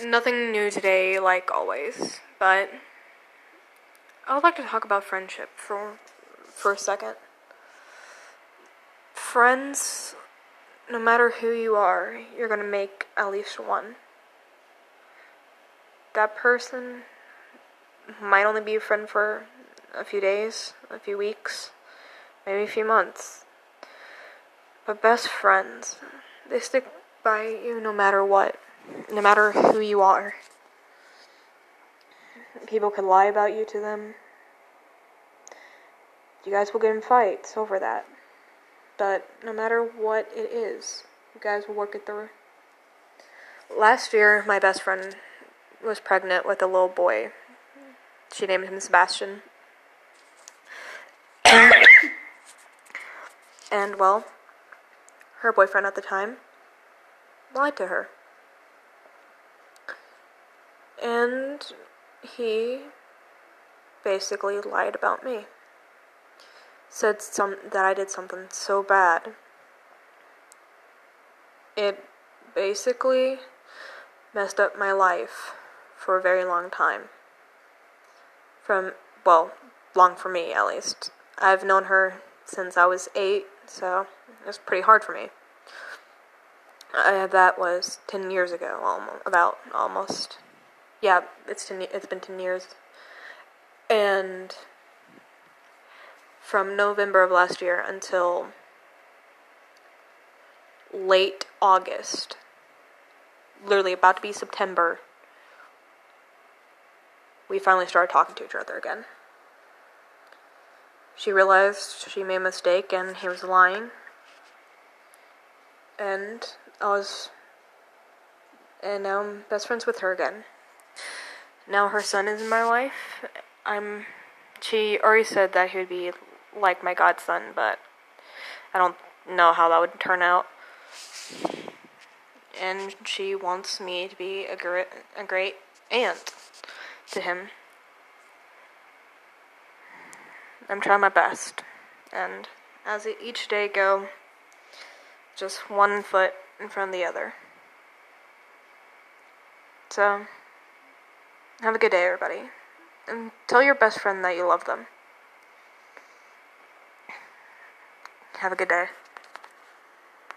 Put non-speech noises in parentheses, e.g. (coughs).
nothing new today, like always, but I would like to talk about friendship for for a second. Friends, no matter who you are, you're gonna make at least one. That person might only be a friend for a few days, a few weeks, maybe a few months. But best friends, they stick by you no matter what, no matter who you are. People could lie about you to them. You guys will get in fights over that. But no matter what it is, you guys will work it through. Last year, my best friend was pregnant with a little boy. She named him Sebastian. (coughs) and, well, her boyfriend at the time lied to her. And he basically lied about me. Said some that I did something so bad. It basically messed up my life for a very long time. From well, long for me at least. I've known her since I was 8, so it was pretty hard for me. Uh, that was 10 years ago, almost, about almost. Yeah, it's 10, it's been 10 years. And from November of last year until late August, literally about to be September, we finally started talking to each other again. She realized she made a mistake and he was lying. And I was. And now I'm best friends with her again. Now her son is my life. I'm. She already said that he would be like my godson, but I don't know how that would turn out. And she wants me to be a great, a great aunt to him. I'm trying my best. And as each day go, just one foot in front of the other. So, have a good day, everybody. And tell your best friend that you love them. Have a good day.